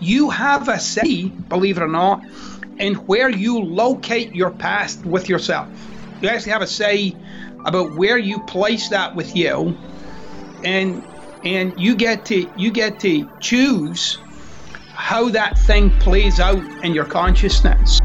you have a say, believe it or not, in where you locate your past with yourself. You actually have a say about where you place that with you, and and you get to you get to choose how that thing plays out in your consciousness.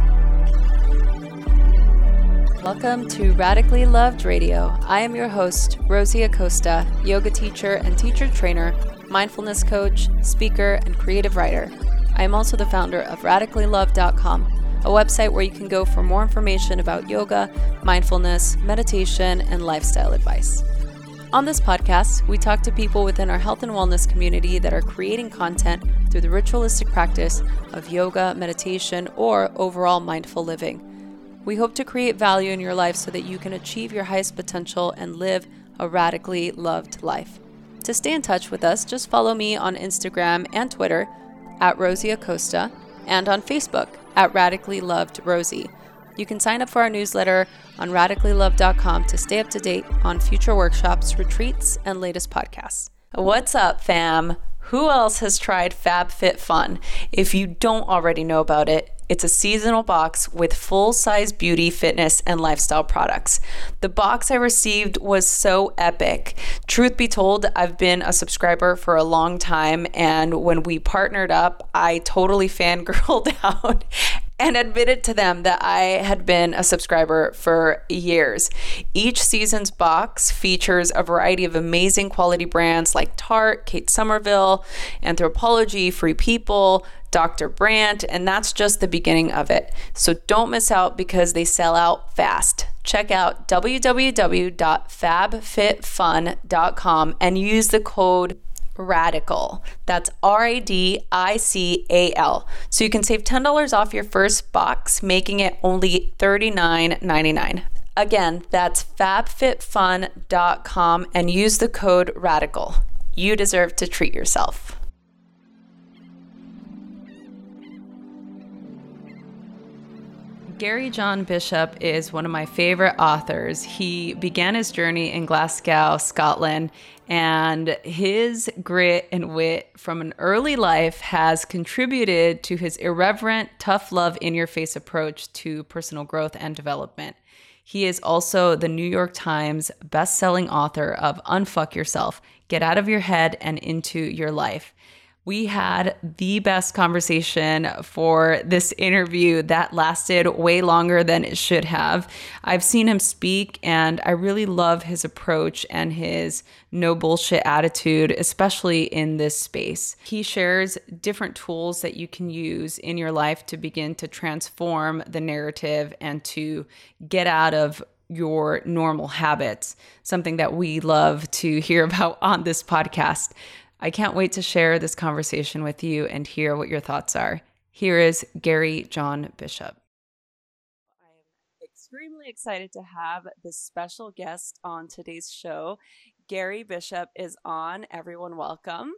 Welcome to Radically Loved Radio. I am your host, Rosie Acosta, yoga teacher and teacher trainer, mindfulness coach, speaker, and creative writer. I am also the founder of radicallyloved.com, a website where you can go for more information about yoga, mindfulness, meditation, and lifestyle advice. On this podcast, we talk to people within our health and wellness community that are creating content through the ritualistic practice of yoga, meditation, or overall mindful living. We hope to create value in your life so that you can achieve your highest potential and live a radically loved life. To stay in touch with us, just follow me on Instagram and Twitter at Rosie Acosta and on Facebook at Radically Loved Rosie. You can sign up for our newsletter on radicallyloved.com to stay up to date on future workshops, retreats, and latest podcasts. What's up, fam? Who else has tried FabFitFun? If you don't already know about it, it's a seasonal box with full size beauty, fitness, and lifestyle products. The box I received was so epic. Truth be told, I've been a subscriber for a long time, and when we partnered up, I totally fangirled out and admitted to them that I had been a subscriber for years. Each season's box features a variety of amazing quality brands like Tarte, Kate Somerville, Anthropologie, Free People, Dr. Brandt, and that's just the beginning of it. So don't miss out because they sell out fast. Check out www.fabfitfun.com and use the code radical. That's R A D I C A L. So you can save $10 off your first box, making it only $39.99. Again, that's fabfitfun.com and use the code radical. You deserve to treat yourself. Gary John Bishop is one of my favorite authors. He began his journey in Glasgow, Scotland, and his grit and wit from an early life has contributed to his irreverent, tough love, in your face approach to personal growth and development. He is also the New York Times best-selling author of Unfuck Yourself: Get Out of Your Head and Into Your Life. We had the best conversation for this interview that lasted way longer than it should have. I've seen him speak, and I really love his approach and his no bullshit attitude, especially in this space. He shares different tools that you can use in your life to begin to transform the narrative and to get out of your normal habits, something that we love to hear about on this podcast. I can't wait to share this conversation with you and hear what your thoughts are. Here is Gary John Bishop. I am extremely excited to have this special guest on today's show. Gary Bishop is on. Everyone, welcome.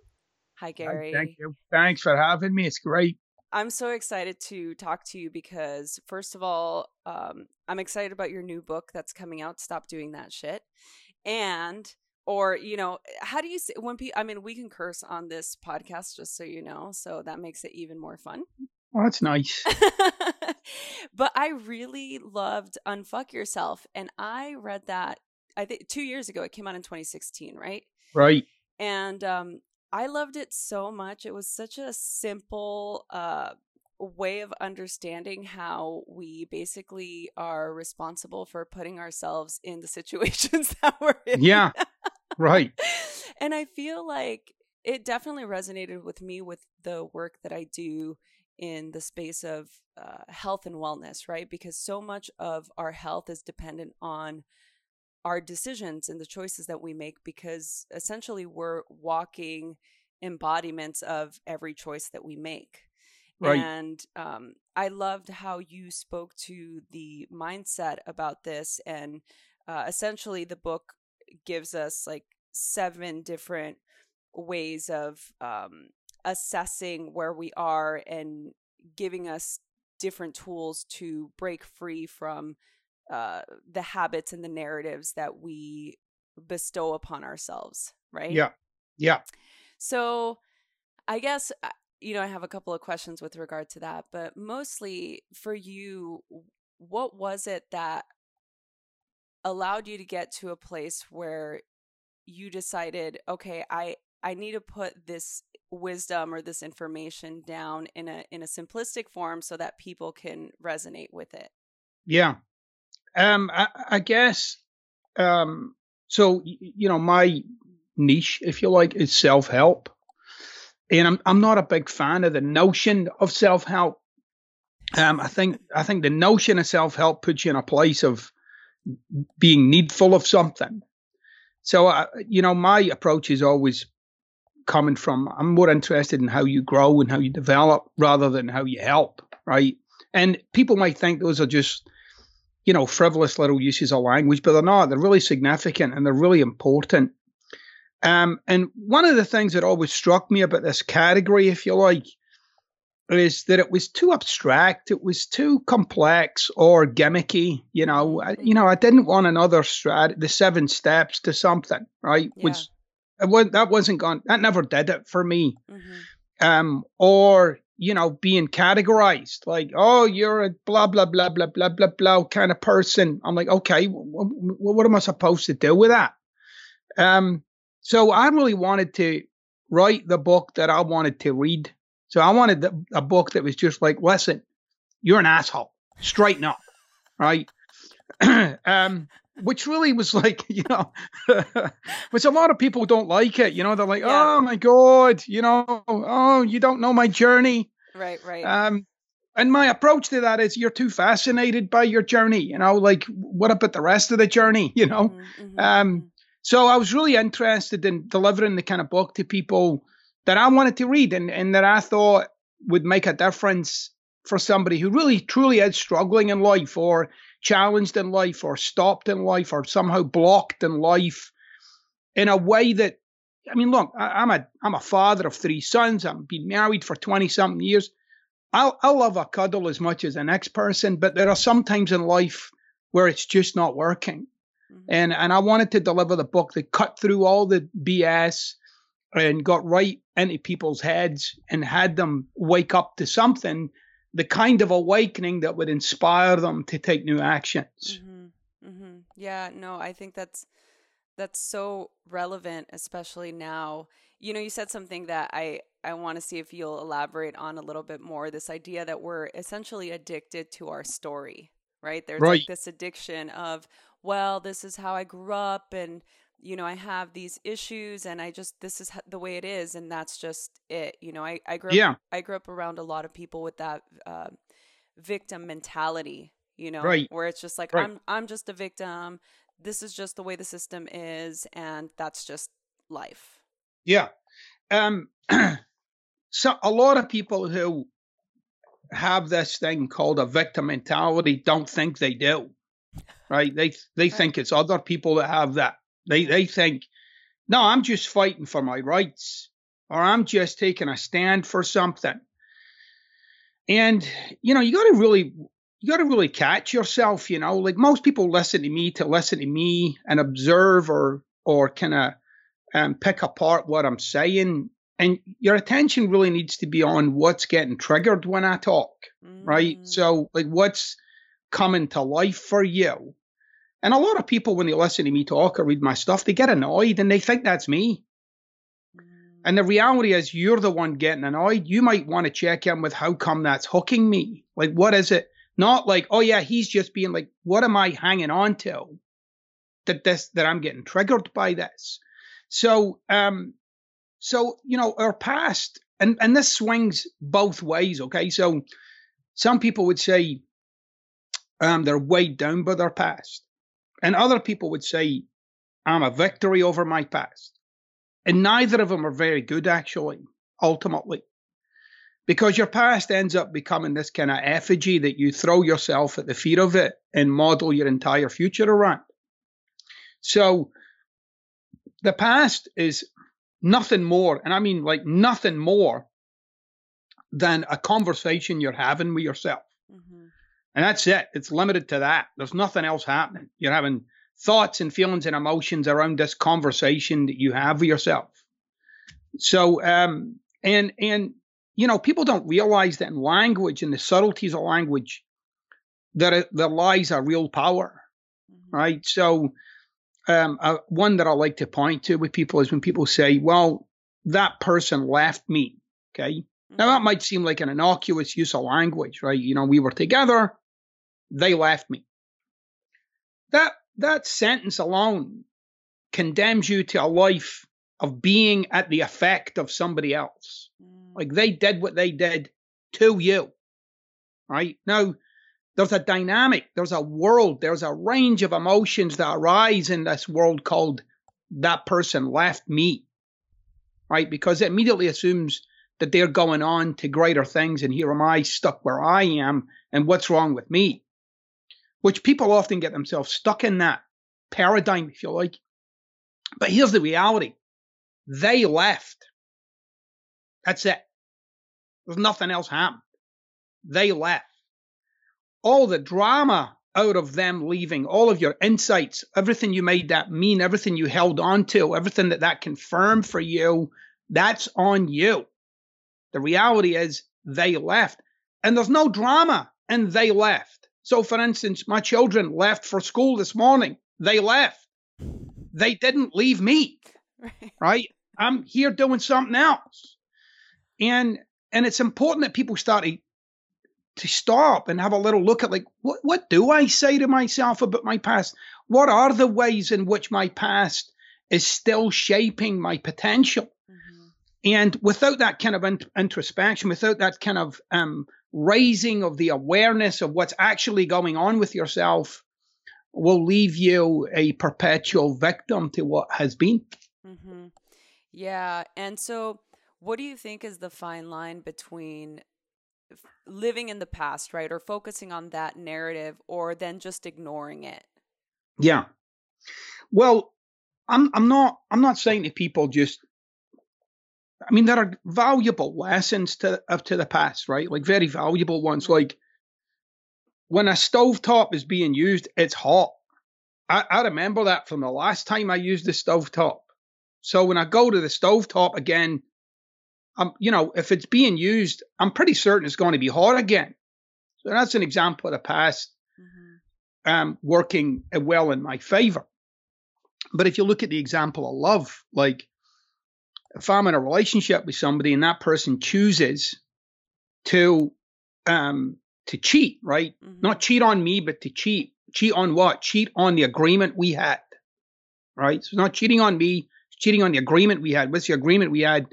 Hi, Gary. Thank you. Thanks for having me. It's great. I'm so excited to talk to you because, first of all, um, I'm excited about your new book that's coming out, Stop Doing That Shit. And or you know how do you say when people i mean we can curse on this podcast just so you know so that makes it even more fun well that's nice but i really loved unfuck yourself and i read that i think two years ago it came out in 2016 right right and um i loved it so much it was such a simple uh way of understanding how we basically are responsible for putting ourselves in the situations that we're in. Yeah. Right. and I feel like it definitely resonated with me with the work that I do in the space of uh, health and wellness, right? Because so much of our health is dependent on our decisions and the choices that we make because essentially we're walking embodiments of every choice that we make. Right. And um, I loved how you spoke to the mindset about this. And uh, essentially, the book gives us like seven different ways of um, assessing where we are and giving us different tools to break free from uh, the habits and the narratives that we bestow upon ourselves, right? Yeah. Yeah. So I guess uh, you know, I have a couple of questions with regard to that, but mostly for you, what was it that allowed you to get to a place where you decided, okay, I I need to put this wisdom or this information down in a in a simplistic form so that people can resonate with it. Yeah. Um I, I guess um so you know my niche if you like is self-help. And I'm I'm not a big fan of the notion of self-help. Um I think I think the notion of self-help puts you in a place of being needful of something. So, uh, you know, my approach is always coming from I'm more interested in how you grow and how you develop rather than how you help, right? And people might think those are just, you know, frivolous little uses of language, but they're not. They're really significant and they're really important. Um, and one of the things that always struck me about this category, if you like, is that it was too abstract, it was too complex or gimmicky. You know, I, you know, I didn't want another strat, the seven steps to something, right? Yeah. Which was, that wasn't gone. That never did it for me. Mm-hmm. Um, or you know, being categorized like, oh, you're a blah blah blah blah blah blah blah kind of person. I'm like, okay, what, what am I supposed to do with that? Um, so I really wanted to write the book that I wanted to read so I wanted the, a book that was just like, listen, you're an asshole, straighten up, right? um, which really was like, you know, which a lot of people don't like it. You know, they're like, yeah. oh my god, you know, oh, you don't know my journey. Right, right. Um, and my approach to that is you're too fascinated by your journey. You know, like what about the rest of the journey? You know, mm-hmm, mm-hmm. um, mm-hmm. so I was really interested in delivering the kind of book to people that I wanted to read and, and that I thought would make a difference for somebody who really truly is struggling in life or challenged in life or stopped in life or somehow blocked in life in a way that I mean, look, I, am a I'm a father of three sons. I've been married for twenty something years. I I love a cuddle as much as the next person, but there are some times in life where it's just not working. Mm-hmm. And and I wanted to deliver the book that cut through all the BS and got right into people's heads and had them wake up to something, the kind of awakening that would inspire them to take new actions. Mm-hmm. Mm-hmm. Yeah, no, I think that's that's so relevant, especially now. You know, you said something that I I want to see if you'll elaborate on a little bit more. This idea that we're essentially addicted to our story, right? There's right. like this addiction of, well, this is how I grew up, and you know, I have these issues and I just, this is the way it is. And that's just it. You know, I, I grew yeah. up, I grew up around a lot of people with that uh, victim mentality, you know, right. where it's just like, right. I'm, I'm just a victim. This is just the way the system is. And that's just life. Yeah. Um, so a lot of people who have this thing called a victim mentality don't think they do right they they think it's other people that have that they they think, no, I'm just fighting for my rights, or I'm just taking a stand for something. And you know, you got to really you got to really catch yourself. You know, like most people listen to me to listen to me and observe or or kind of um, pick apart what I'm saying. And your attention really needs to be on what's getting triggered when I talk, mm. right? So, like, what's coming to life for you? And a lot of people, when they listen to me talk or read my stuff, they get annoyed and they think that's me. And the reality is, you're the one getting annoyed. You might want to check in with how come that's hooking me. Like, what is it? Not like, oh yeah, he's just being like, what am I hanging on to? That this that I'm getting triggered by this. So, um, so you know, our past, and and this swings both ways. Okay, so some people would say, um, they're weighed down by their past. And other people would say, I'm a victory over my past. And neither of them are very good, actually, ultimately. Because your past ends up becoming this kind of effigy that you throw yourself at the feet of it and model your entire future around. So the past is nothing more, and I mean like nothing more than a conversation you're having with yourself. Mm-hmm. And that's it. It's limited to that. There's nothing else happening. You're having thoughts and feelings and emotions around this conversation that you have with yourself. So, um, and, and you know, people don't realize that in language and the subtleties of language, that it, there lies a real power, mm-hmm. right? So, um, uh, one that I like to point to with people is when people say, "Well, that person left me." Okay, mm-hmm. now that might seem like an innocuous use of language, right? You know, we were together, they left me. That that sentence alone condemns you to a life of being at the effect of somebody else. Mm. Like they did what they did to you. Right? Now, there's a dynamic, there's a world, there's a range of emotions that arise in this world called that person left me. Right? Because it immediately assumes that they're going on to greater things and here am I stuck where I am and what's wrong with me. Which people often get themselves stuck in that paradigm, if you like. But here's the reality they left. That's it. There's nothing else happened. They left. All the drama out of them leaving, all of your insights, everything you made that mean, everything you held on to, everything that that confirmed for you, that's on you. The reality is they left. And there's no drama and they left. So, for instance, my children left for school this morning. They left. They didn't leave me. Right. right? I'm here doing something else. And and it's important that people start to, to stop and have a little look at like what what do I say to myself about my past? What are the ways in which my past is still shaping my potential? Mm-hmm. And without that kind of int- introspection, without that kind of um, raising of the awareness of what's actually going on with yourself, will leave you a perpetual victim to what has been. Mm-hmm. Yeah. And so, what do you think is the fine line between living in the past, right? Or focusing on that narrative or then just ignoring it? Yeah. Well, I'm I'm not I'm not saying to people just I mean there are valuable lessons to up to the past, right? Like very valuable ones. Like when a stovetop is being used, it's hot. I, I remember that from the last time I used the stovetop. So when I go to the stovetop again, I'm, you know, if it's being used, I'm pretty certain it's going to be hot again. So that's an example of the past mm-hmm. um, working well in my favor. But if you look at the example of love, like if I'm in a relationship with somebody and that person chooses to um, to cheat, right? Mm-hmm. Not cheat on me, but to cheat. Cheat on what? Cheat on the agreement we had, right? So it's not cheating on me, it's cheating on the agreement we had. What's the agreement we had?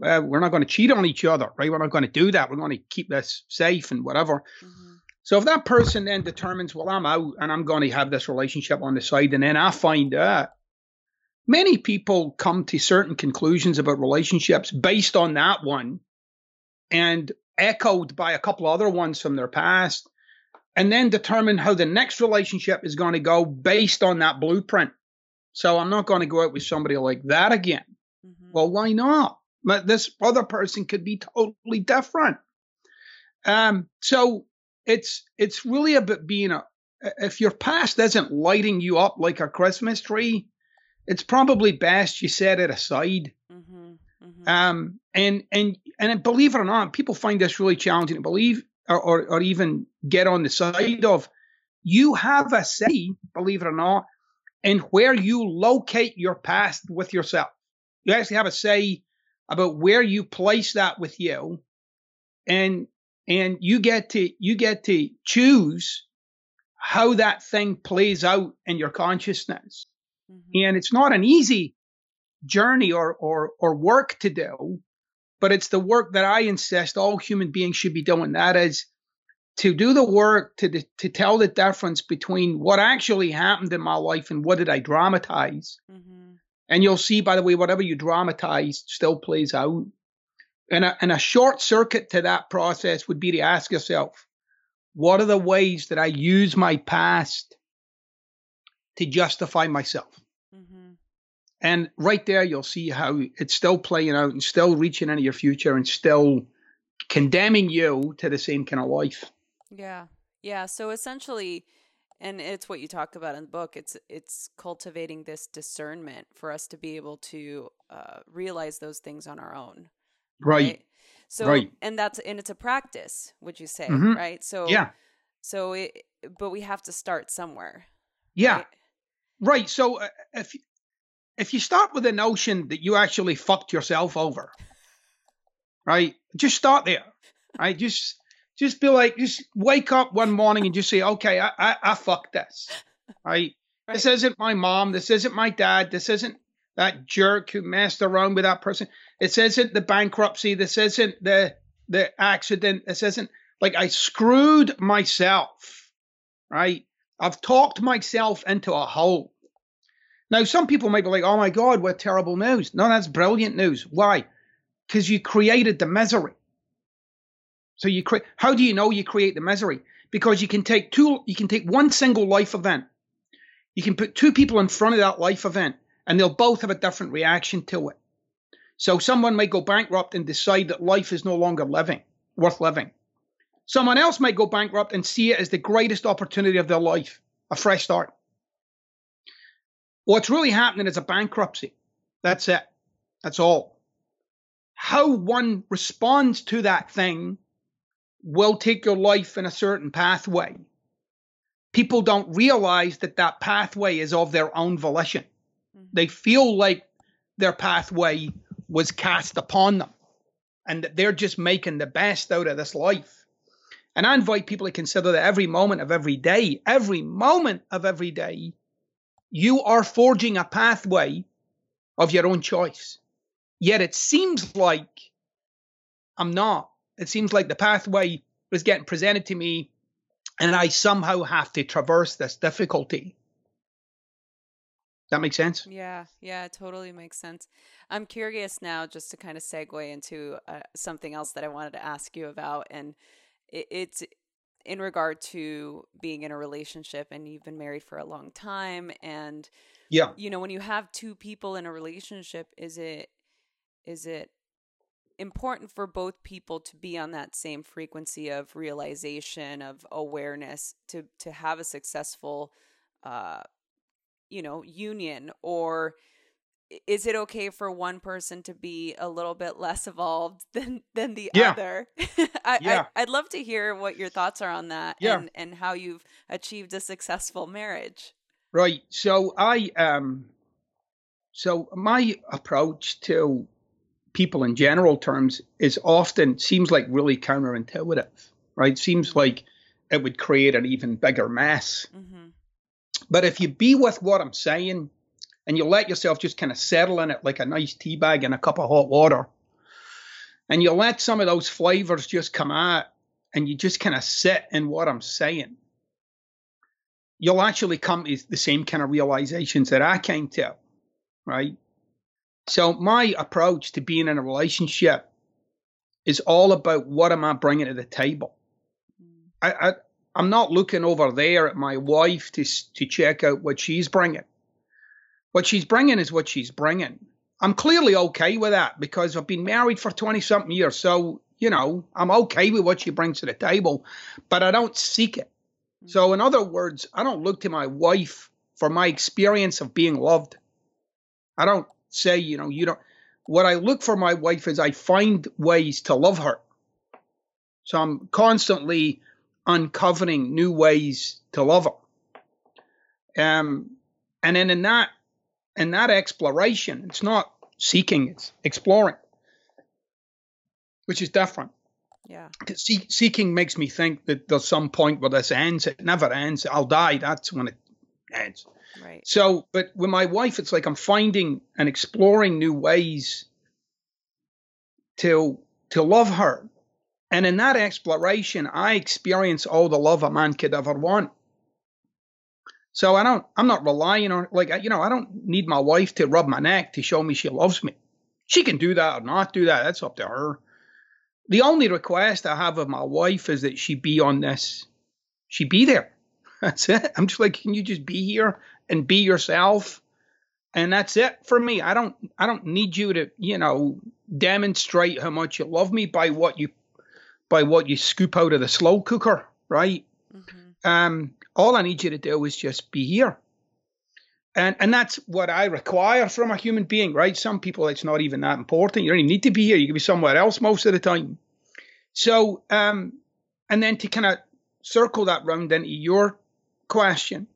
Uh, we're not going to cheat on each other, right? We're not going to do that. We're going to keep this safe and whatever. Mm-hmm. So if that person then determines, well, I'm out and I'm going to have this relationship on the side, and then I find out, many people come to certain conclusions about relationships based on that one, and echoed by a couple other ones from their past, and then determine how the next relationship is going to go based on that blueprint. So I'm not going to go out with somebody like that again. Mm-hmm. Well, why not? But this other person could be totally different. Um, so it's it's really about being a if your past isn't lighting you up like a Christmas tree, it's probably best you set it aside. Mm-hmm. Mm-hmm. Um, and and and believe it or not, people find this really challenging to believe or, or, or even get on the side of. You have a say, believe it or not, and where you locate your past with yourself. You actually have a say about where you place that with you. And and you get to you get to choose how that thing plays out in your consciousness. Mm-hmm. And it's not an easy journey or, or or work to do, but it's the work that I insist all human beings should be doing. That is to do the work to to tell the difference between what actually happened in my life and what did I dramatize. Mm-hmm. And you'll see, by the way, whatever you dramatize still plays out. And a, and a short circuit to that process would be to ask yourself, what are the ways that I use my past to justify myself? Mm-hmm. And right there, you'll see how it's still playing out and still reaching into your future and still condemning you to the same kind of life. Yeah. Yeah. So essentially, and it's what you talk about in the book it's it's cultivating this discernment for us to be able to uh, realize those things on our own right, right? So Right. and that's and it's a practice, would you say, Mhm. right? So Yeah. So it but we have to start somewhere. Yeah. right? Right. So uh, if if you start with the notion that you actually fucked yourself over, right? Just start there. Right? Just just be like, just wake up one morning and just say, okay, I I, I fucked this. Right? This isn't my mom. This isn't my dad. This isn't that jerk who messed around with that person. This isn't the bankruptcy. This isn't the the accident. This isn't like I screwed myself. Right? I've talked myself into a hole. Now, some people might be like, oh my God, what terrible news. No, that's brilliant news. Why? Because you created the misery. So you create, how do you know you create the misery? Because you can take two, you can take one single life event. You can put two people in front of that life event and they'll both have a different reaction to it. So someone might go bankrupt and decide that life is no longer living, worth living. Someone else might go bankrupt and see it as the greatest opportunity of their life, a fresh start. What's really happening is a bankruptcy. That's it. That's all. How one responds to that thing will take your life in a certain pathway. People don't realize that that pathway is of their own volition. Mhm. They feel like their pathway was cast upon them and that they're just making the best out of this life. And I invite people to consider that every moment of every day, every moment of every day, you are forging a pathway of your own choice. Yet it seems like I'm not. It seems like the pathway was getting presented to me and I somehow have to traverse this difficulty. That makes sense? Yeah, yeah, totally makes sense. I'm curious now, just to kind of segue into uh, something else that I wanted to ask you about, and it's in regard to being in a relationship, and you've been married for a long time, and Yeah. you know, when you have two people in a relationship, is it is it important for both people to be on that same frequency of realization of awareness to to have a successful uh you know union or is it okay for one person to be a little bit less evolved than than the Yeah. other I, Yeah. I i'd love to hear what your thoughts are on that Yeah. and and how you've achieved a successful marriage Right. So I um so my approach to people in general terms is often seems like really counterintuitive, right? Seems like it would create an even bigger mess. hmm But if you be with what I'm saying and you let yourself just kind of settle in it like a nice tea bag in a cup of hot water, and you let some of those flavors just come out and you just kind of sit in what I'm saying, you'll actually come to the same kind of realizations that I came to, right? So my approach to being in a relationship is all about what am I bringing to the table. Mm. I, I I'm not looking over there at my wife to to check out what she's bringing. What she's bringing is what she's bringing. I'm clearly okay with that because I've been married for 20 something years. So, you know, I'm okay with what she brings to the table, but I don't seek it. So, in other words, I don't look to my wife for my experience of being loved. I don't say, you know, you don't. What I look for my wife is I find ways to love her. So I'm constantly uncovering new ways to love her. Um, and then in that in that exploration, it's not seeking, it's exploring, which is different. Yeah. see, seeking makes me think that there's some point where this ends. It never ends. I'll die. That's when it ends. right So, but with my wife, it's like I'm finding and exploring new ways to to love her, and in that exploration, I experience all the love a man could ever want. So I don't. I'm not relying on like you know. I don't need my wife to rub my neck to show me she loves me. She can do that or not do that. That's up to her. The only request I have of my wife is that she be on this. She be there. That's it. I'm just like, can you just be here and be yourself? And that's it for me. I don't I don't need you to, you know, demonstrate how much you love me by what you by what you scoop out of the slow cooker, right? hmm Um, all I need you to do is just be here. And and that's what I require from a human being, right? Some people it's not even that important. You don't even need to be here. You can be somewhere else most of the time. So um and then to kind of circle that round into your question,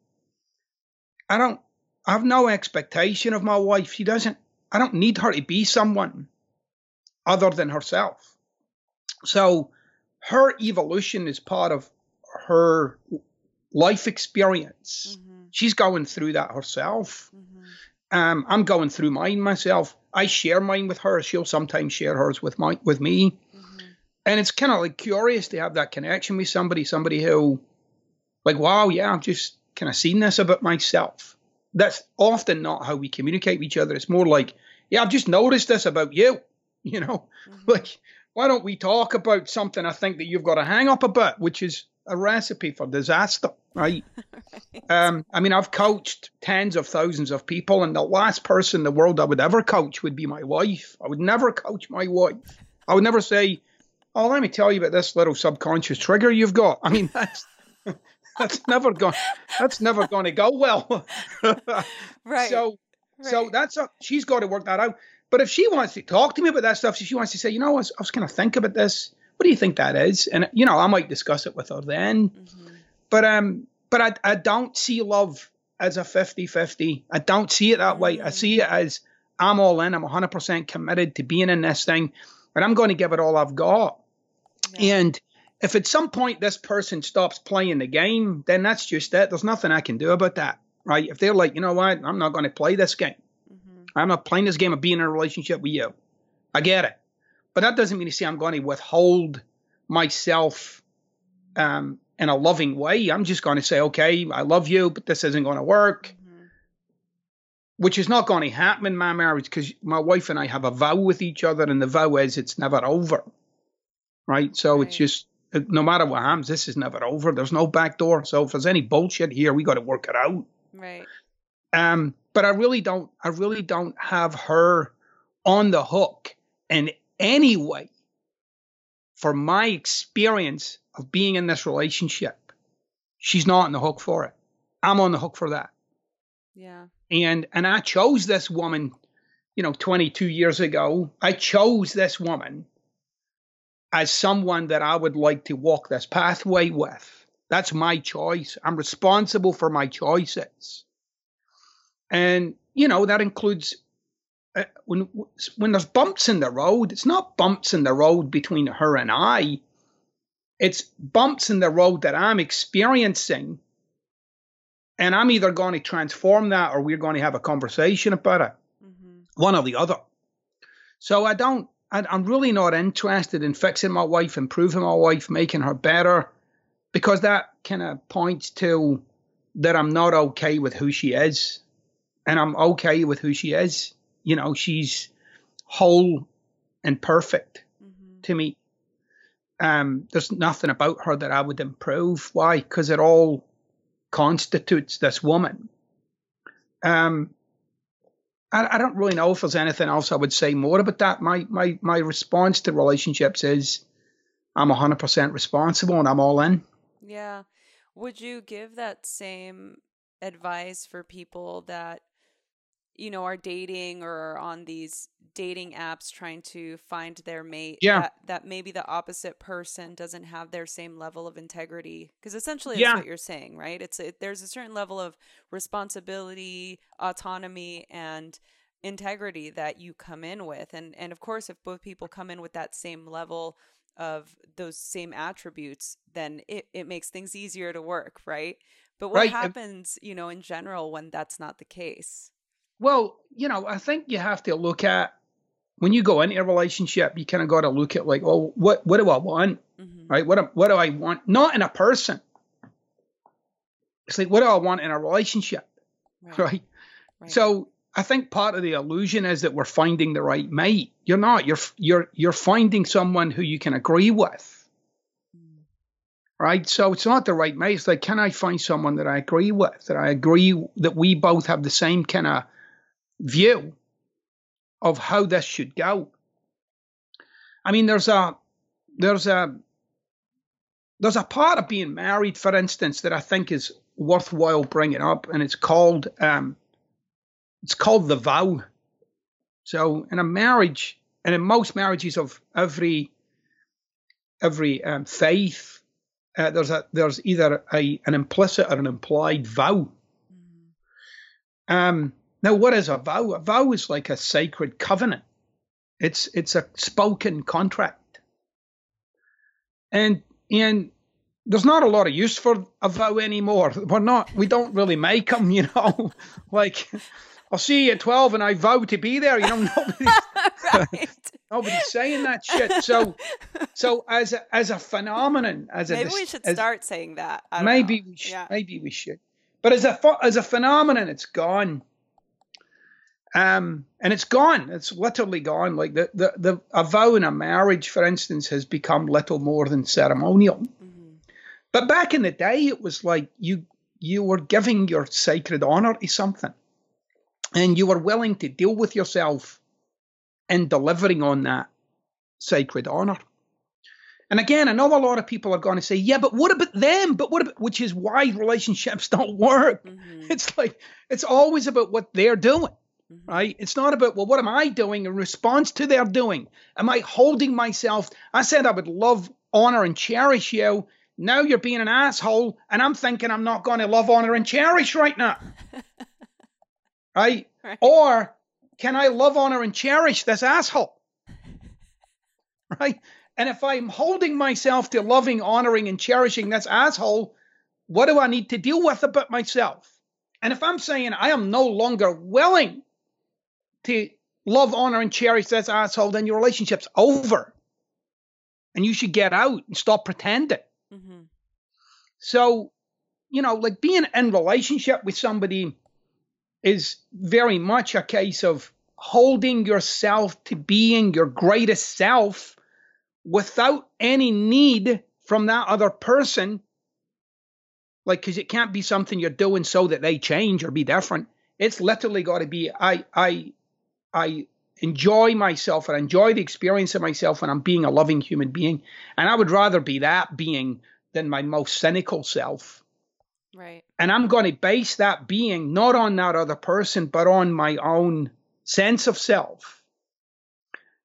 I don't I have no expectation of my wife. She doesn't I don't need her to be someone other than herself. So her evolution is part of her life experience. Mm-hmm. She's going through that herself. Mm-hmm. Um, I'm going through mine myself. I share mine with her. She'll sometimes share hers with my with me. Mm-hmm. And it's kind of like curious to have that connection with somebody, somebody who, like, wow, yeah, I've just kind of seen this about myself. That's often not how we communicate with each other. It's more like, yeah, I've just noticed this about you. You know, mm-hmm. like, why don't we talk about something I think that you've got to hang up about, which is a recipe for disaster, right? right? Um, I mean, I've coached tens of thousands of people, and the last person in the world I would ever coach would be my wife. I would never coach my wife. I would never say, "Oh, let me tell you about this little subconscious trigger you've got." I mean, that's that's never going. That's never going to go well. right. So, right. so that's a, she's got to work that out. But if she wants to talk to me about that stuff, so she wants to say, you know, I was, I was going to think about this what do you think that is? And you know, I might discuss it with her then. Mm-hmm. But um, but I I don't see love as a 50-50. I don't see it that way. I see it as I'm all in. I'm 100% committed to being in this thing, and I'm going to give it all I've got. Yeah. And if at some point this person stops playing the game, then that's just it. There's nothing I can do about that, right? If they're like, you know what, I'm not going to play this game. Mm-hmm. I'm not playing this game of being in a relationship with you. I get it. But that doesn't mean to say I'm going to withhold myself um, in a loving way. I'm just going to say, okay, I love you, but this isn't going to work. Mm-hmm. Which is not going to happen in my marriage because my wife and I have a vow with each other, and the vow is it's never over. Right. So right. it's just no matter what happens, this is never over. There's no back door. So if there's any bullshit here, we got to work it out. Right. Um, but I really don't. I really don't have her on the hook in anyway for my experience of being in this relationship. She's not on the hook for it. I'm on the hook for that. Yeah. And and I chose this woman, you know, 22 years ago. I chose this woman as someone that I would like to walk this pathway with. That's my choice. I'm responsible for my choices. And, you know, that includes uh, when when there's bumps in the road, it's not bumps in the road between her and I. It's bumps in the road that I'm experiencing, and I'm either going to transform that or we're going to have a conversation about it, mm-hmm. one or the other. So I don't. I, I'm really not interested in fixing my wife, improving my wife, making her better, because that kind of points to that I'm not okay with who she is, and I'm okay with who she is you know, she's whole and perfect mm-hmm. to me. Um, there's nothing about her that I would improve. Why? Because it all constitutes this woman. Um, I, I, don't really know if there's anything else I would say more about that. My my my response to relationships is I'm 100% responsible and I'm all in. Yeah. Would you give that same advice for people that you know, are dating or on these dating apps trying to find their mate. Yeah. That, that maybe the opposite person doesn't have their same level of integrity. Because essentially, that's yeah. what you're saying, right? It's a, there's a certain level of responsibility, autonomy, and integrity that you come in with. And and of course, if both people come in with that same level of those same attributes, then it, it makes things easier to work, right? But what right. happens, you know, in general when that's not the case? Well, you know, I think you have to look at when you go into a relationship, you kind of got to look at like, well, what what do I want, mm-hmm. right? What what do I want? Not in a person. It's like, what do I want in a relationship, right? right? right. So I think part of the illusion is that we're finding the right mate. You're not. You're you're you're finding someone who you can agree with. Mm. Right? So it's not the right mate. It's like, can I find someone that I agree with? That I agree that we both have the same kind of view of how this should go. I mean, there's a there's a there's a part of being married, for instance, that I think is worthwhile bringing up, and it's called um, it's called the vow. So in a marriage, and in most marriages of every every um, faith, uh, there's a there's either a an implicit or an implied vow. Mm-hmm. Um, now, what is a vow? A vow is like a sacred covenant. It's it's a spoken contract, and and there's not a lot of use for a vow anymore. We're not we don't really make them, you know. like I'll see you at twelve, and I vow to be there. You know, nobody's, right. nobody's saying that shit. So, so as a, as a phenomenon, as maybe a we should as, start saying that. maybe know. we should. Yeah. Maybe we should. But as a as a phenomenon, it's gone. Um, and it's gone. It's literally gone. Like the, the, the a vow in a marriage, for instance, has become little more than ceremonial. Mm-hmm. But back in the day, it was like you you were giving your sacred honor to something, and you were willing to deal with yourself in delivering on that sacred honor. And again, I know a lot of people are going to say, "Yeah, but what about them?" But what about which is why relationships don't work. Mm-hmm. It's like it's always about what they're doing. Mm-hmm. right? It's not about, well, what am I doing in response to their doing? Am I holding myself? I said I would love, honor, and cherish you. Now you're being an asshole, and I'm thinking I'm not going to love, honor, and cherish right now. right? right? Or can I love, honor, and cherish this asshole? right? And if I'm holding myself to loving, honoring, and cherishing this asshole, what do I need to deal with about myself? And if I'm saying I am no longer willing to love, honor, and cherish this asshole, then your relationship's over. And you should get out and stop pretending. Mm-hmm. So, you know, like being in relationship with somebody is very much a case of holding yourself to being your greatest self without any need from that other person. Like, because it can't be something you're doing so that they change or be different. It's literally got to be I I I enjoy myself and enjoy the experience of myself when I'm being a loving human being. And I would rather be that being than my most cynical self. Right. And I'm going to base that being not on that other person, but on my own sense of self.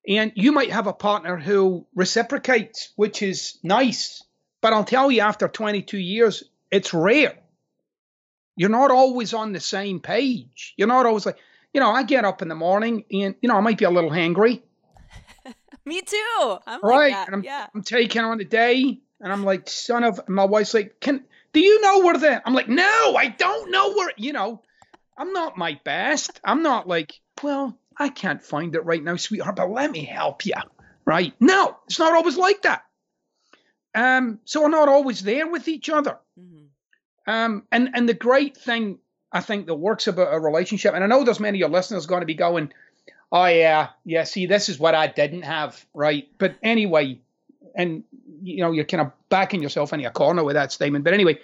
And you might have a partner who reciprocates, which is nice. But I'll tell you, after 22 years, it's rare. You're not always on the same page. You're not always like, you know, I get up in the morning and, you know, I might be a little hangry. Me too. I'm right. Like and I'm, yeah. I'm taking on the day and I'm like, son of, my wife's like, can, do you know where the, I'm like, no, I don't know where, you know, I'm not my best. I'm not like, well, I can't find it right now, sweetheart, but let me help you. Right. No, it's not always like that. Um, so we're not always there with each other. Mm-hmm. Um, and, and the great thing I think that works about a relationship. And I know there's many of your listeners going to be going, oh, yeah, yeah, see, this is what I didn't have, right? But anyway, and, you know, you're kind of backing yourself in a corner with that statement. But anyway,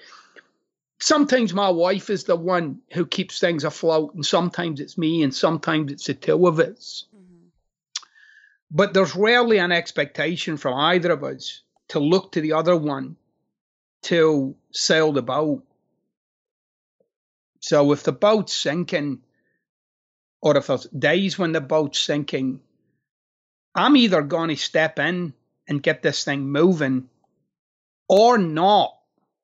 sometimes my wife is the one who keeps things afloat, and sometimes it's me, and sometimes it's the two of us. Mm-hmm. But there's rarely an expectation from either of us to look to the other one to sail the boat. So if the boat's sinking, or if there's days when the boat's sinking, I'm either going to step in and get this thing moving or not.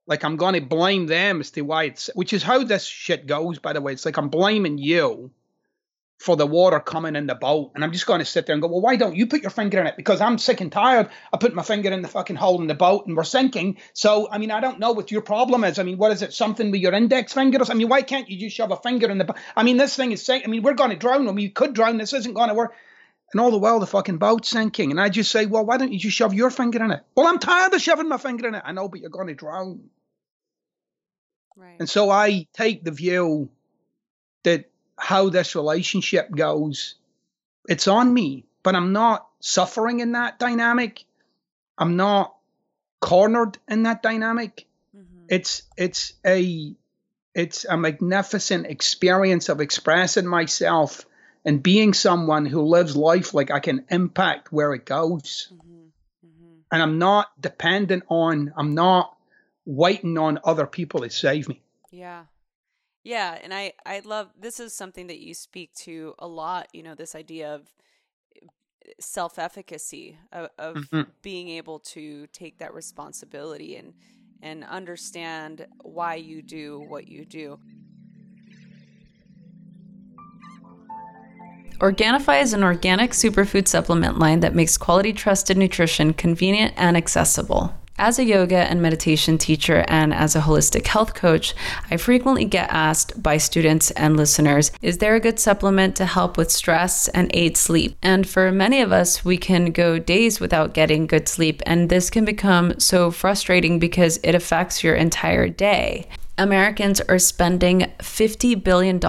Like I'm going to blame them as to why it's, which is how this shit goes, by the way. It's like I'm blaming you for the water coming in the boat. And I'm just going to sit there and go, well, why don't you put your finger in it? Because I'm sick and tired. I put my finger in the fucking hole in the boat and we're sinking. So, I mean, I don't know what your problem is. I mean, what is it? Something with your index fingers? I mean, why can't you just shove a finger in the boat? I mean, this thing is sinking. I mean, we're going to drown. I mean, you could drown. This isn't going to work. And all the while, the fucking boat's sinking. And I just say, well, why don't you just shove your finger in it? Well, I'm tired of shoving my finger in it. I know, but you're going to drown. Right. And so I take the view that how this relationship goes, it's on me, but I'm not suffering in that dynamic. I'm not cornered in that dynamic. Mm-hmm. It's it's a it's a magnificent experience of expressing myself and being someone who lives life like I can impact where it goes. Mm-hmm. Mm-hmm. And I'm not dependent on, I'm not waiting on other people to save me. Yeah. Yeah, and I I love this is something that you speak to a lot, you know, this idea of eh, self-efficacy of, of mm-hmm. being able to take that responsibility and and understand why you do what you do. Organifi is an organic superfood supplement line that makes quality trusted nutrition convenient and accessible. As a yoga and meditation teacher and as a holistic health coach, I frequently get asked by students and listeners Is there a good supplement to help with stress and aid sleep? And for many of us, we can go days without getting good sleep, and this can become so frustrating because it affects your entire day. Americans are spending $50 billion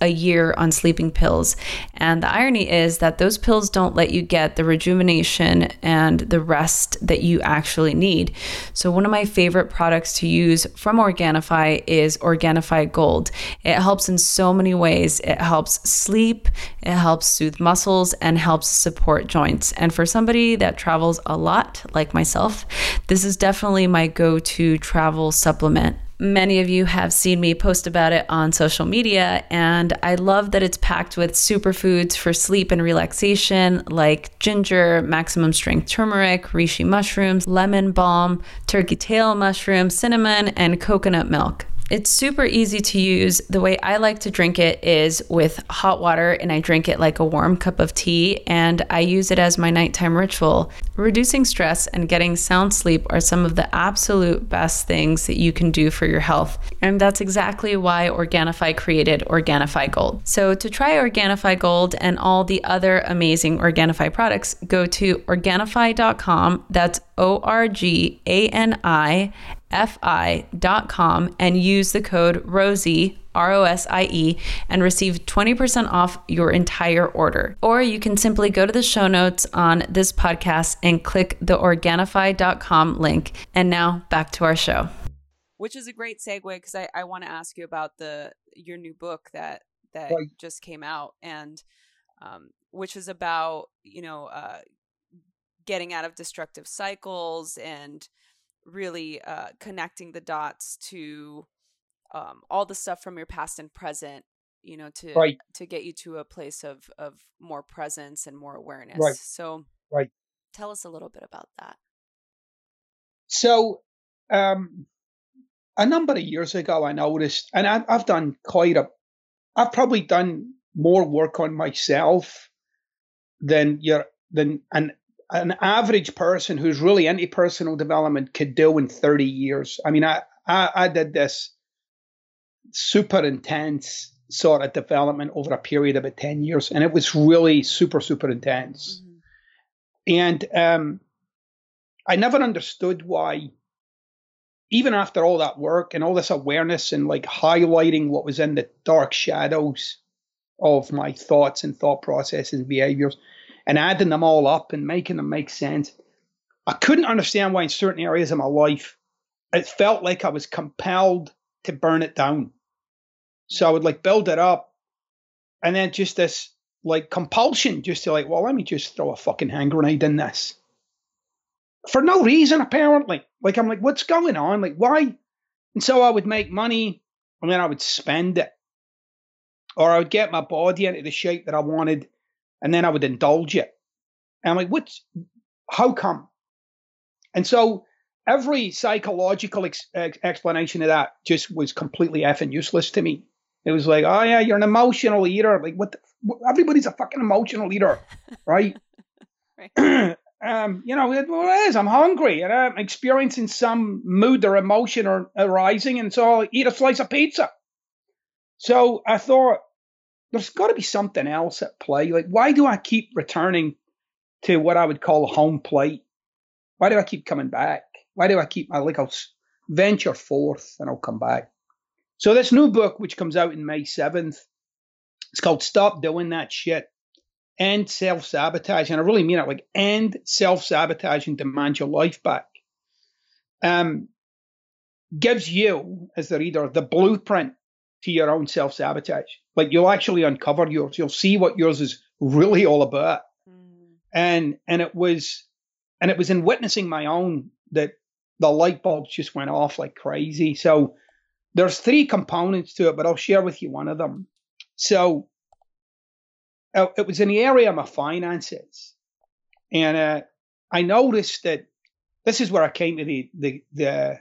a year on sleeping pills. And the irony is that those pills don't let you get the rejuvenation and the rest that you actually need. So, one of my favorite products to use from Organifi is Organifi Gold. It helps in so many ways. It helps sleep, it helps soothe muscles, and helps support joints. And for somebody that travels a lot, like myself, this is definitely my go to travel supplement. Many of you have seen me post about it on social media, and I love that it's packed with superfoods for sleep and relaxation like ginger, maximum strength turmeric, reishi mushrooms, lemon balm, turkey tail mushroom, cinnamon, and coconut milk. It's super easy to use. The way I like to drink it is with hot water, and I drink it like a warm cup of tea, and I use it as my nighttime ritual. Reducing stress and getting sound sleep are some of the absolute best things that you can do for your health. And that's exactly why Organifi created Organifi Gold. So, to try Organifi Gold and all the other amazing Organifi products, go to Organifi.com. That's O R G A N I fi.com and use the code ROSIE, R O S I E, and receive 20% off your entire order. Or you can simply go to the show notes on this podcast and click the Organifi.com link. And now back to our show. Which is a great segue because I, I want to ask you about the your new book that that right. just came out and um, which is about you know uh, getting out of destructive cycles and really uh, connecting the dots to um, all the stuff from your past and present you know to right. to get you to a place of of more presence and more awareness right. so right tell us a little bit about that so um a number of years ago i noticed and I, i've done quite a i've probably done more work on myself than your than an an average person who's really into personal development could do in 30 years. I mean, I, I, I did this super intense sort of development over a period of about 10 years, and it was really super, super intense. Mm-hmm. And um, I never understood why, even after all that work and all this awareness and like highlighting what was in the dark shadows of my thoughts and thought processes and behaviors, and adding them all up and making them make sense. I couldn't understand why in certain areas of my life it felt like I was compelled to burn it down. So I would like build it up and then just this like compulsion just to like, well, let me just throw a fucking hand grenade in this. For no reason, apparently. Like I'm like, what's going on? Like, why? And so I would make money and then I would spend it. Or I would get my body into the shape that I wanted and then I would indulge it. And I'm like, what's, how come? And so every psychological ex- ex- explanation of that just was completely effing useless to me. It was like, oh yeah, you're an emotional eater. Like what? The, everybody's a fucking emotional eater, right? right. um, you know, it, well, it is. I'm hungry and I'm experiencing some mood or emotion or arising, and so I'll eat a slice of pizza. So I thought, there's got to be something else at play. Like, why do I keep returning to what I would call home plate? Why do I keep coming back? Why do I keep my like I'll venture forth and I'll come back? So this new book, which comes out in May seventh, it's called "Stop Doing That Shit." End self sabotage, and I really mean it. Like end self sabotage and demand your life back. Um, gives you as the reader the blueprint to your own self sabotage. Like you'll actually uncover yours. You'll see what yours is really all about. Mm. And and it was and it was in witnessing my own that the light bulbs just went off like crazy. So there's three components to it, but I'll share with you one of them. So uh, it was in the area of my finances, and uh, I noticed that this is where I came to the the the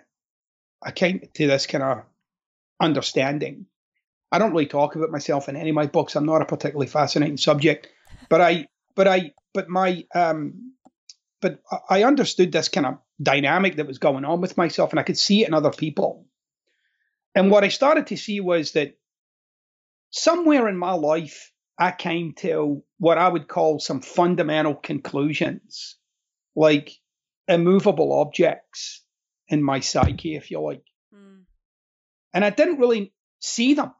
I came to this kind of understanding. I don't really talk about myself in any of my books. I'm not a particularly fascinating subject, but I but I but my um but I understood this kind of dynamic that was going on with myself, and I could see it in other people. And what I started to see was that somewhere in my life, I came to what I would call some fundamental conclusions, like immovable objects in my psyche, if you like. And I didn't really see them.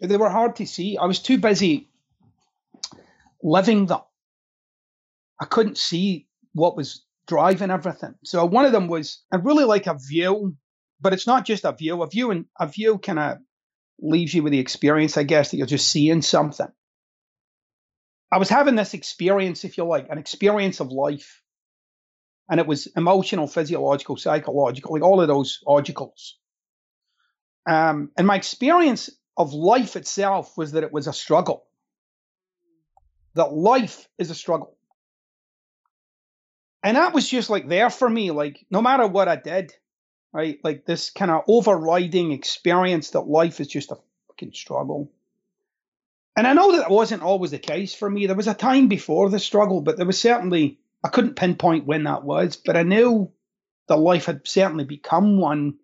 They were hard to see. I was too busy living them. I couldn't see what was driving everything. So one of them was I really like a view, but it's not just a view. A view and a view kind of leaves you with the experience, I guess, that you're just seeing something. I was having this experience, if you like, an experience of life. And it was emotional, physiological, psychological, like all of those logicals. Um, and my experience of life itself was that it was a struggle. That life is a struggle. And that was just like there for me, like no matter what I did, right? Like this kind of overriding experience that life is just a fucking struggle. And I know that wasn't always the case for me. There was a time before the struggle, but there was certainly, I couldn't pinpoint when that was, but I knew that life had certainly become one.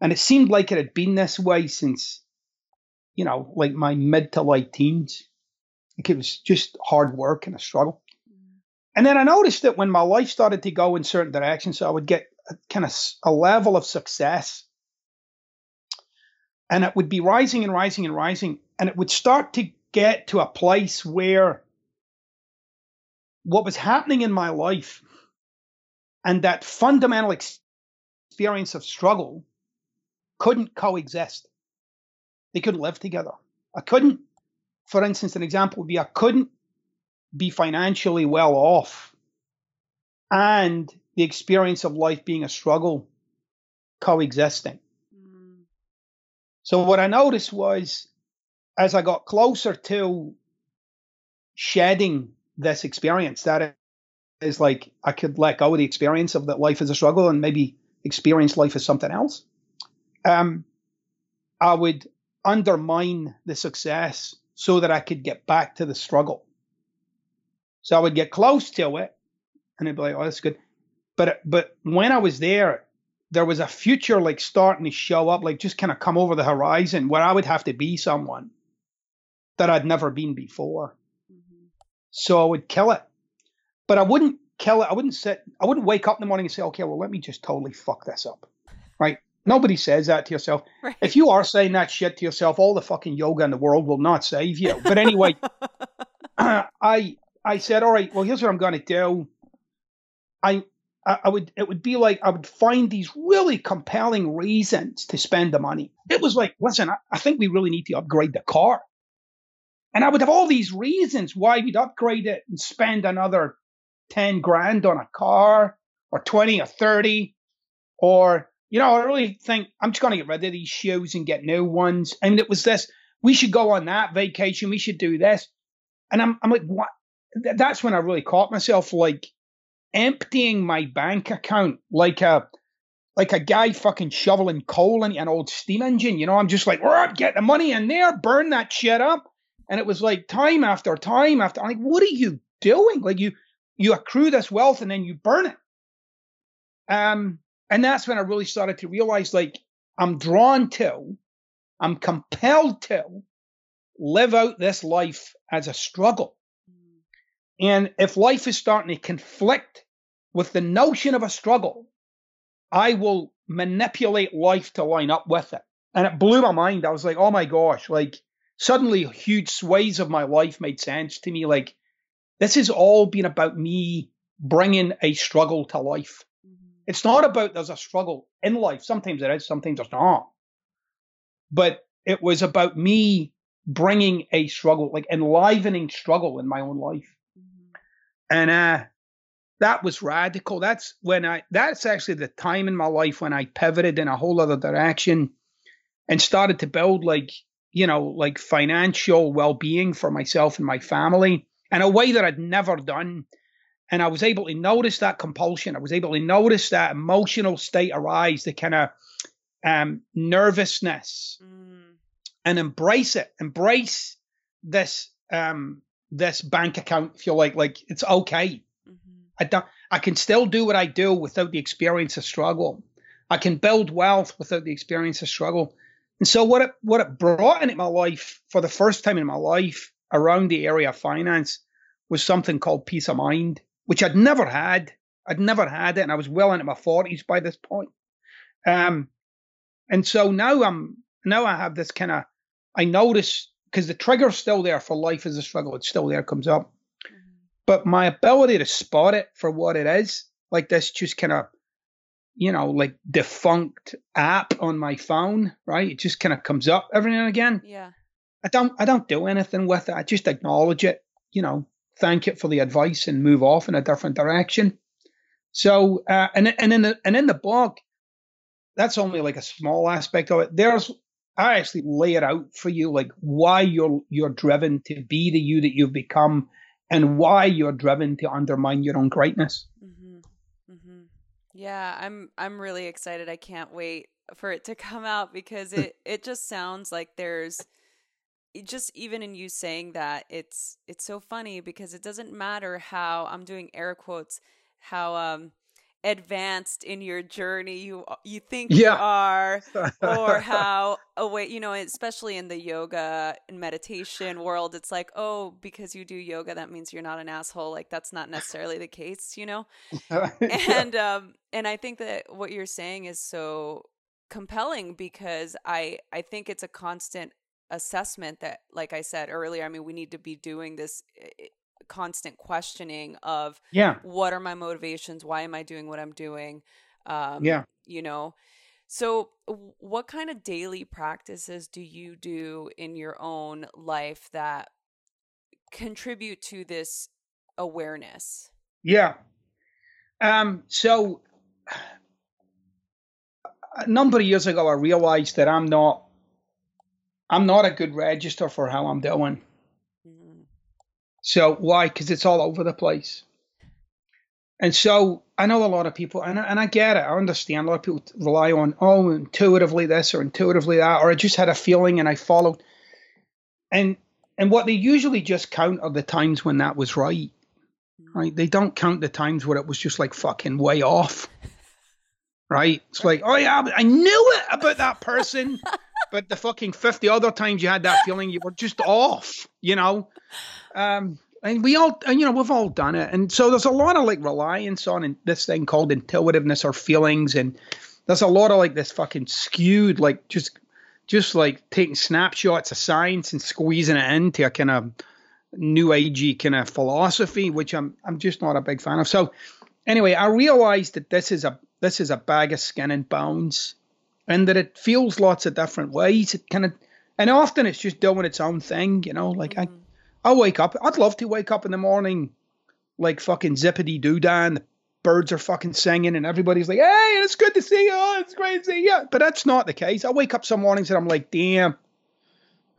And it seemed like it had been this way since, you know, like my mid to late teens. Like it was just hard work and a struggle. And then I noticed that when my life started to go in certain directions, so I would get a, kind of a level of success. And it would be rising and rising and rising. And it would start to get to a place where what was happening in my life and that fundamental experience of struggle couldn't coexist. They couldn't live together. I couldn't, for instance, an example would be I couldn't be financially well off and the experience of life being a struggle coexisting. Mm. So what I noticed was as I got closer to shedding this experience, that is like I could let go of the experience of that life is a struggle and maybe experience life as something else. Um, I would undermine the success so that I could get back to the struggle. So I would get close to it and I'd be like, oh, that's good. But but when I was there, there was a future like starting to show up, like just kind of come over the horizon where I would have to be someone that I'd never been before. Mm-hmm. So I would kill it. But I wouldn't kill it. I wouldn't sit, I wouldn't wake up in the morning and say, okay, well, let me just totally fuck this up. Nobody says that to yourself. Right. If you are saying that shit to yourself, all the fucking yoga in the world will not save you. But anyway, I I said, all right, well, here's what I'm going to do. I I would it would be like I would find these really compelling reasons to spend the money. It was like, listen, I, I think we really need to upgrade the car. And I would have all these reasons why we'd upgrade it and spend another 10 grand on a car or 20 or 30. Or, you know, I really think I'm just going to get rid of these shoes and get new ones. And it was this, we should go on that vacation. We should do this. And I'm, I'm like, what? That's when I really caught myself like emptying my bank account like a, like a guy fucking shoveling coal in an old steam engine. You know, I'm just like, get the money in there, burn that shit up and it was like time after time after. I'm like, what are you doing? Like you you accrue this wealth and then you burn it. Um, and that's when I really started to realize like I'm drawn to, I'm compelled to live out this life as a struggle. Mm. And if life is starting to conflict with the notion of a struggle, I will manipulate life to line up with it. And it blew my mind. I was like, oh my gosh, like suddenly huge swathes of my life made sense to me. Like this has all been about me bringing a struggle to life. It's not about there's a struggle in life. Sometimes it is, sometimes there's not. But it was about me bringing a struggle, like enlivening struggle in my own life. Mm-hmm. And uh, that was radical. That's when I, that's actually the time in my life when I pivoted in a whole other direction and started to build like, you know, like financial well being for myself and my family in a way that I'd never done. And I was able to notice that compulsion. I was able to notice that emotional state arise, the kind of um, nervousness, mm. and embrace it. Embrace this um, this bank account, if you like. Like it's okay. Mm-hmm. I don't. I can still do what I do without the experience of struggle. I can build wealth without the experience of struggle. And so what it what it brought into my life for the first time in my life around the area of finance was something called peace of mind, which I'd never had. I'd never had it, and I was well into my forties by this point. Um, and so now I'm now I have this kind of I notice because the trigger's still there for life as a struggle. It's still there, comes up, mm-hmm. but my ability to spot it for what it is, like this, just kind of you know, like defunct app on my phone, right? It just kind of comes up every now and again. Yeah. I don't I don't do anything with it. I just acknowledge it, you know, thank it for the advice and move off in a different direction. So uh, and and in the and in the book, that's only like a small aspect of it. There's I actually lay it out for you, like why you're you're driven to be the you that you've become, and why you're driven to undermine your own greatness. Mm-hmm. Mm-hmm. Yeah, I'm I'm really excited. I can't wait for it to come out because hmm. it it just sounds like there's just even in you saying that it's it's so funny because it doesn't matter how I'm doing air quotes how um advanced in your journey you you think yeah. you are or how away you know especially in the yoga and meditation world it's like oh because you do yoga that means you're not an asshole. Like that's not necessarily the case you know? And um and i think that what you're saying is so compelling because i i think it's a constant assessment that like i said earlier i mean we need to be doing this eh, constant questioning of yeah. what are my motivations? Why am i doing what i'm doing? Um yeah. you know? So what kind of daily practices do you do in your own life that contribute to this awareness? Yeah. Um so a number of years ago i realized that i'm not i'm not a good register for how i'm doing so why? Because it's all over the place. And so I know a lot of people, and I, and I get it. I understand a lot of people rely on oh intuitively this or intuitively that, or I just had a feeling and I followed. And and what they usually just count are the times when that was right. Right? They don't count the times where it was just like fucking way off. Right? It's like, oh yeah, I knew it about that person, but the fucking fifty other times you had that feeling, you were just off. You know. Um, and we all, and, you know, we've all done it. And so there's a lot of like reliance on this thing called intuitiveness or feelings. And there's a lot of like this fucking skewed, like just, just like taking snapshots of science and squeezing it into a kind of new agey kind of philosophy, which I'm, I'm just not a big fan of. So anyway, I realized that this is a, this is a bag of skin and bones and that it feels lots of different ways. It kind of, and often it's just doing its own thing, you know, like mm-hmm. I, I'll wake up. I'd love to wake up in the morning like fucking zippity doo dah and the birds are fucking singing and everybody's like, hey, it's good to see you. Oh, it's great to see you. But that's not the case. I wake up some mornings and I'm like, damn,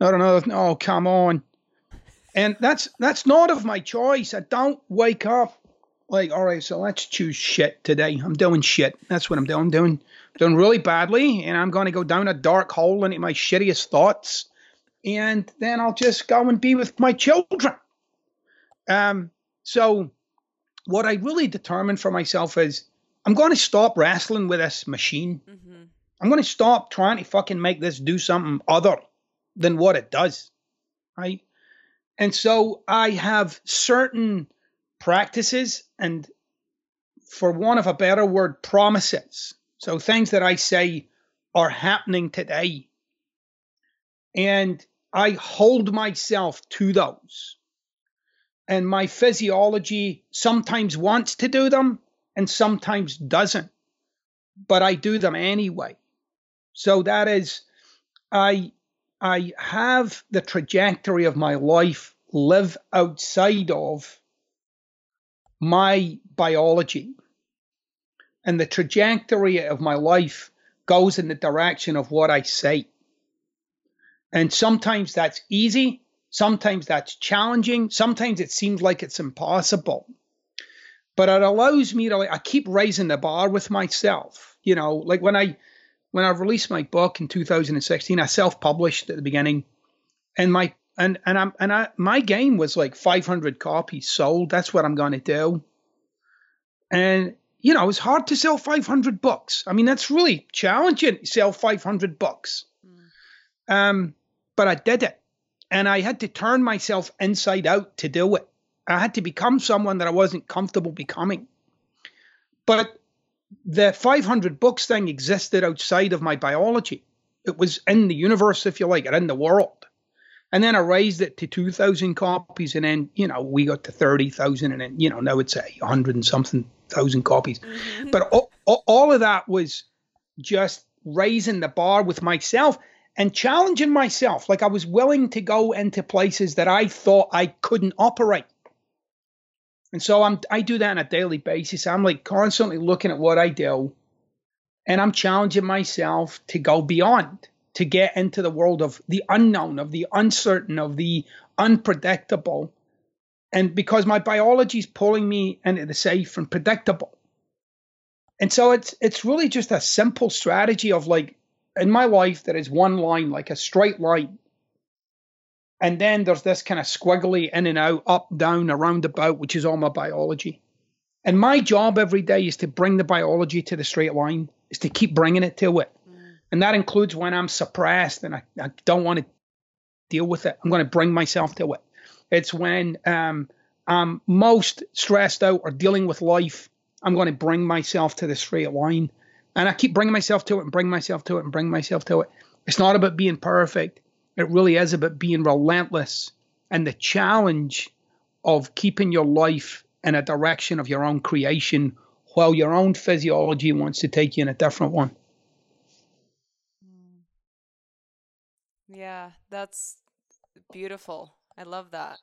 I don't know. Oh, come on. And that's that's not of my choice. I don't wake up like, all right, so let's choose shit today. I'm doing shit. That's what I'm doing. I'm doing doing really badly, and I'm going to go down a dark hole into my shittiest thoughts and then I'll just go and be with my children. Um, so what I really determined for myself is I'm going to stop wrestling with this machine. Mm-hmm. I'm going to stop trying to fucking make this do something other than what it does. Right. And so I have certain practices and, for want of a better word, promises. So things that I say are happening today. And I hold myself to those. And my physiology sometimes wants to do them and sometimes doesn't, but I do them anyway. So that is, I, I have the trajectory of my life live outside of my biology. And the trajectory of my life goes in the direction of what I say. And sometimes that's easy, sometimes that's challenging, sometimes it seems like it's impossible. But it allows me to like I keep raising the bar with myself. You know, like when I when I released my book in 2016, I self-published at the beginning, and my and and I'm and I my game was like 500 copies sold. That's what I'm going to do. And you know, it's hard to sell 500 books. I mean, that's really challenging. to Sell 500 books. Mm. Um, but I did it, and I had to turn myself inside out to do it. I had to become someone that I wasn't comfortable becoming. But the 500 books thing existed outside of my biology. It was in the universe, if you like, or in the world. And then I raised it to 2,000 copies, and then, you know, we got to 30,000, and then, you know, now it's a 100 and something thousand copies. Mm-hmm. But all, all of that was just raising the bar with myself and challenging myself. Like I was willing to go into places that I thought I couldn't operate. And so I'm I do that on a daily basis. I'm like constantly looking at what I do and I'm challenging myself to go beyond, to get into the world of the unknown, of the uncertain, of the unpredictable. And because my biology is pulling me into the safe and predictable. And so it's it's really just a simple strategy of like in my life there is one line, like a straight line and then there's this kind of squiggly in and out, up, down, around about, which is all my biology. And my job every day is to bring the biology to the straight line, is to keep bringing it to it. Mm. And that includes when I'm suppressed and I, I don't want to deal with it. I'm going to bring myself to it. It's when um, I'm most stressed out or dealing with life, I'm going to bring myself to the straight line. And I keep bringing myself to it and bring myself to it and bring myself to it. It's not about being perfect. It really is about being relentless and the challenge of keeping your life in a direction of your own creation while your own physiology wants to take you in a different one. Hmm. Yeah, that's beautiful. I love that.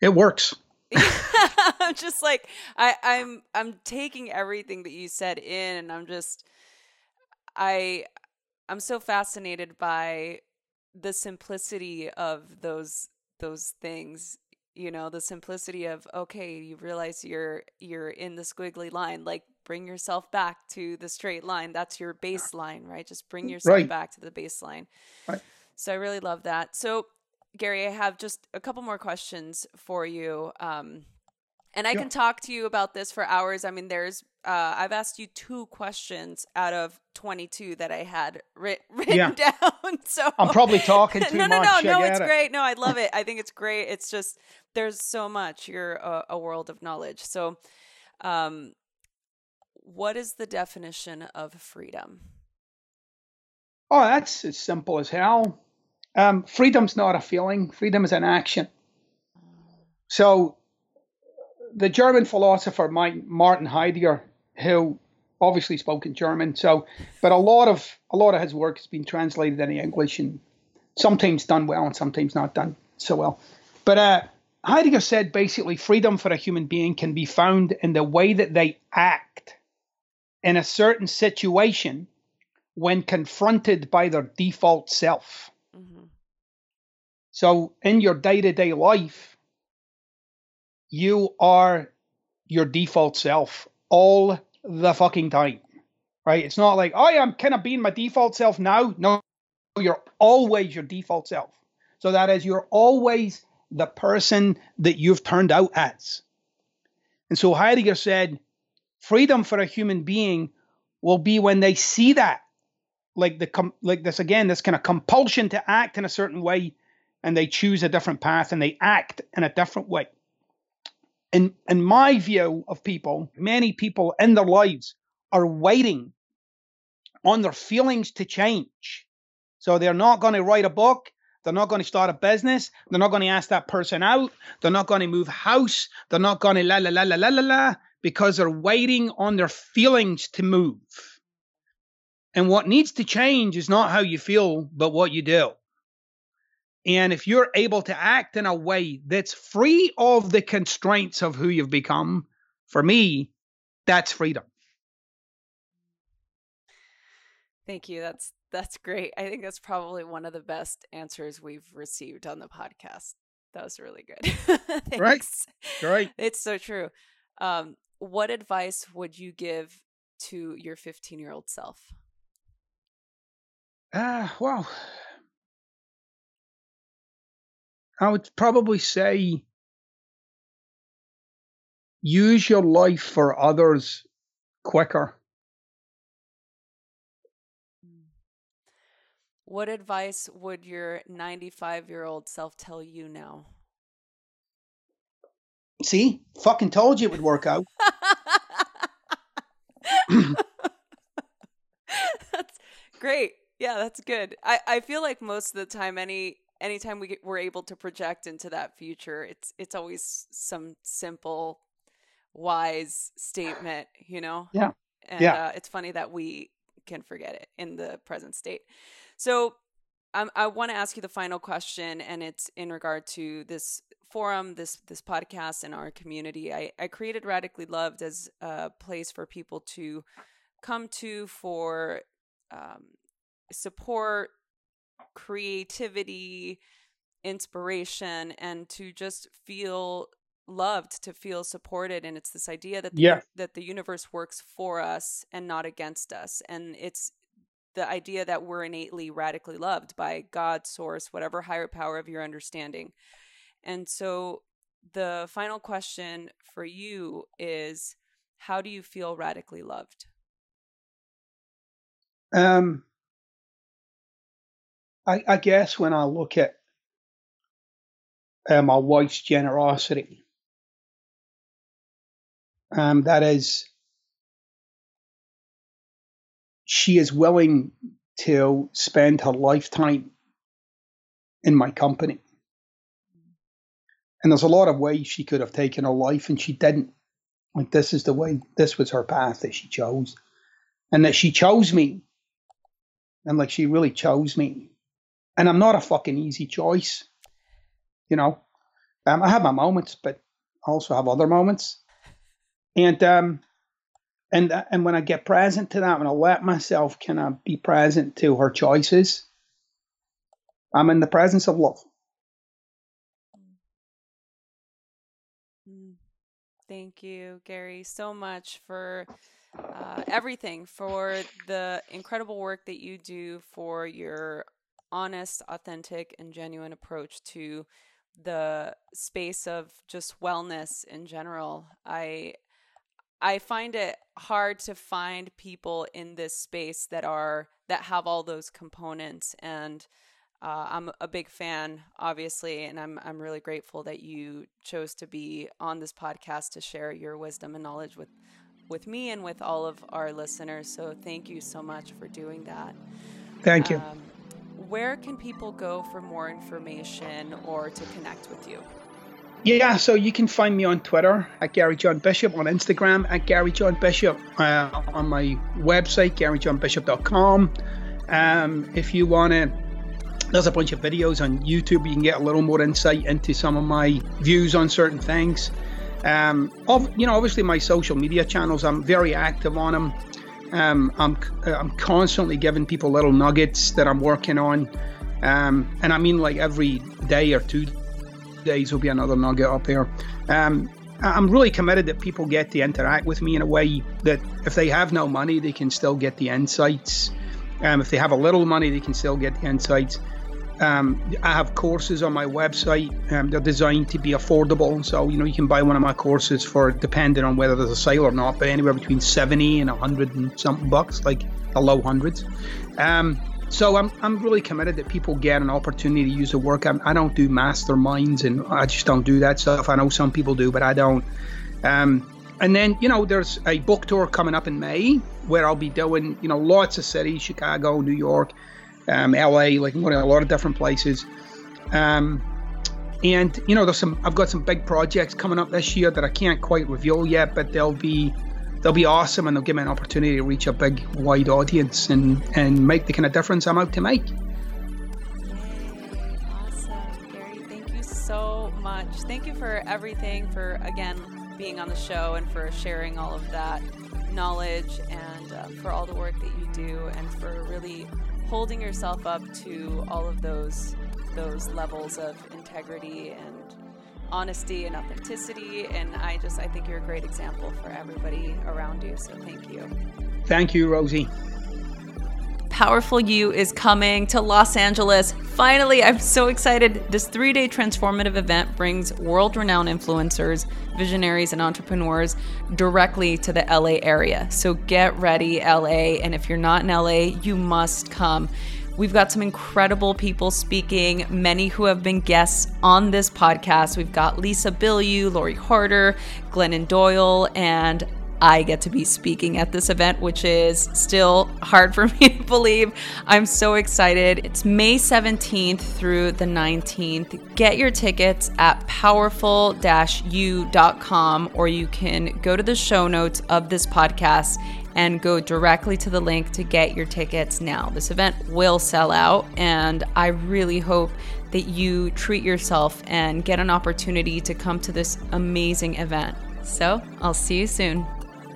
It works. I'm just like I, I'm I'm taking everything that you said in and I'm just I I'm so fascinated by the simplicity of those those things you know the simplicity of okay you realize you're you're in the squiggly line like bring yourself back to the straight line that's your baseline right just bring mm, yourself right. back to the baseline right. so i really love that so gary i have just a couple more questions for you um, and I yeah. can talk to you about this for hours. I mean, there's uh, I've asked you two questions out of 22 that I had writ- written yeah. down. So I'm probably talking too no, no, much. No, no, no, it's it. great. No, I love it. I think it's great. It's just there's so much. You're a, a world of knowledge. So, um, what is the definition of freedom? Oh, that's as simple as hell. Um, freedom's not a feeling. Freedom is an action. So the German philosopher Martin Heidegger, who obviously spoke in German, so but a lot of a lot of his work has been translated into English and sometimes done well and sometimes not done so well. But uh, Heidegger said basically freedom for a human being can be found in the way that they act in a certain situation when confronted by their default self. So in your day to day life, you are your default self all the fucking time. Right? It's not like, I'm kind of being my default self now. No, you're always your default self. So that is, you're always the person that you've turned out as. And so Heidegger said, freedom for a human being will be when they see that, like the com- like this again, this kind of compulsion to act in a certain way, and they choose a different path and they act in a different way in in my view of people, many people in their lives are waiting on their feelings to change. So they're not going to write a book. They're not going to start a business. They're not going to ask that person out. They're not going to move house. They're not going to la la la la la la la because they're waiting on their feelings to move. And what needs to change is not how you feel, but what you do. And if you're able to act in a way that's free of the constraints of who you've become, for me, that's freedom. Thank you. That's that's great. I think that's probably one of the best answers we've received on the podcast. That was really good. right. Right. It's so true. Um, what advice would you give to your 15 year old self? Ah, uh, well, I would probably say use your life for others quicker. Hmm. What advice would your 95 year old self tell you now? See, fucking told you it would work out. that's great. Yeah, that's good. I, I feel like most of the time, any anytime we get, we're able to project into that future, it's it's always some simple, wise statement, you know. Yeah. And yeah. Uh, it's funny that we can forget it in the present state. So um, I want to ask you the final question, and it's in regard to this forum, this this podcast, and our community. I, I created Radically Loved as a place for people to come to for um, support, creativity, inspiration, and to just feel loved to feel supported and it's this idea that the, yeah. that the universe works for us and not against us and it's the idea that we're innately radically loved by God, source, whatever higher power of your understanding. And so the final question for you is how do you feel radically loved? Um I, I guess when I look at uh, my wife's generosity, um, that is she is willing to spend her lifetime in my company. And there's a lot of ways she could have taken her life, and she didn't. Like, this is the way, this was her path that she chose. And that she chose me. And like, she really chose me. And I'm not a fucking easy choice. You know, um, I have my moments, but I also have other moments. And um, and uh, and when I get present to that, when I let myself kind of be present to her choices, I'm in the presence of love. Mm. Thank you, Gary, so much for uh, everything, for the incredible work that you do, for your honest, authentic, and genuine approach to the space of just wellness in general. I I find it hard to find people in this space that are that have all those components and uh, I'm a big fan, obviously, and I'm I'm really grateful that you chose to be on this podcast to share your wisdom and knowledge with with me and with all of our listeners. So thank you so much for doing that. Thank you. Um, where can people go for more information or to connect with you? Yeah, so you can find me on Twitter at Gary John Bishop, on Instagram at Gary John Bishop, uh, on my website, garyjohnbishop.com. Um, if you want to, there's a bunch of videos on YouTube. You can get a little more insight into some of my views on certain things. Um, of, you know, obviously my social media channels, I'm very active on them. Um, I'm, I'm constantly giving people little nuggets that I'm working on. Um, and I mean like every day or two days will be another nugget up there. Um, I'm really committed that people get to interact with me in a way that if they have no money, they can still get the insights. Um, if they have a little money, they can still get the insights. Um, I have courses on my website. Um, they're designed to be affordable, so you know you can buy one of my courses for depending on whether there's a sale or not, but anywhere between seventy and hundred and something bucks, like the low hundreds. Um, so I'm I'm really committed that people get an opportunity to use the work. I'm, I do not do masterminds, and I just don't do that stuff. I know some people do, but I don't. Um, and then you know, there's a book tour coming up in May where I'll be doing you know lots of cities: Chicago, New York, um, L.A. Like I'm going to a lot of different places. Um, and you know, there's some. I've got some big projects coming up this year that I can't quite reveal yet, but they'll be they'll be awesome and they'll give me an opportunity to reach a big, wide audience and, and make the kind of difference I'm out to make. Awesome. Gary, thank you so much. Thank you for everything, for again being on the show and for sharing all of that knowledge and uh, for all the work that you do and for really holding yourself up to all of those those levels of integrity and honesty and authenticity and I just I think you're a great example for everybody around you so thank you. Thank you Rosie. Powerful You is coming to Los Angeles. Finally, I'm so excited. This three day transformative event brings world renowned influencers, visionaries, and entrepreneurs directly to the LA area. So get ready, LA. And if you're not in LA, you must come. We've got some incredible people speaking, many who have been guests on this podcast. We've got Lisa Bilyeu, Lori Harder, Glennon Doyle, and I get to be speaking at this event, which is still hard for me to believe. I'm so excited. It's May 17th through the 19th. Get your tickets at powerful u.com, or you can go to the show notes of this podcast and go directly to the link to get your tickets now. This event will sell out, and I really hope that you treat yourself and get an opportunity to come to this amazing event. So, I'll see you soon.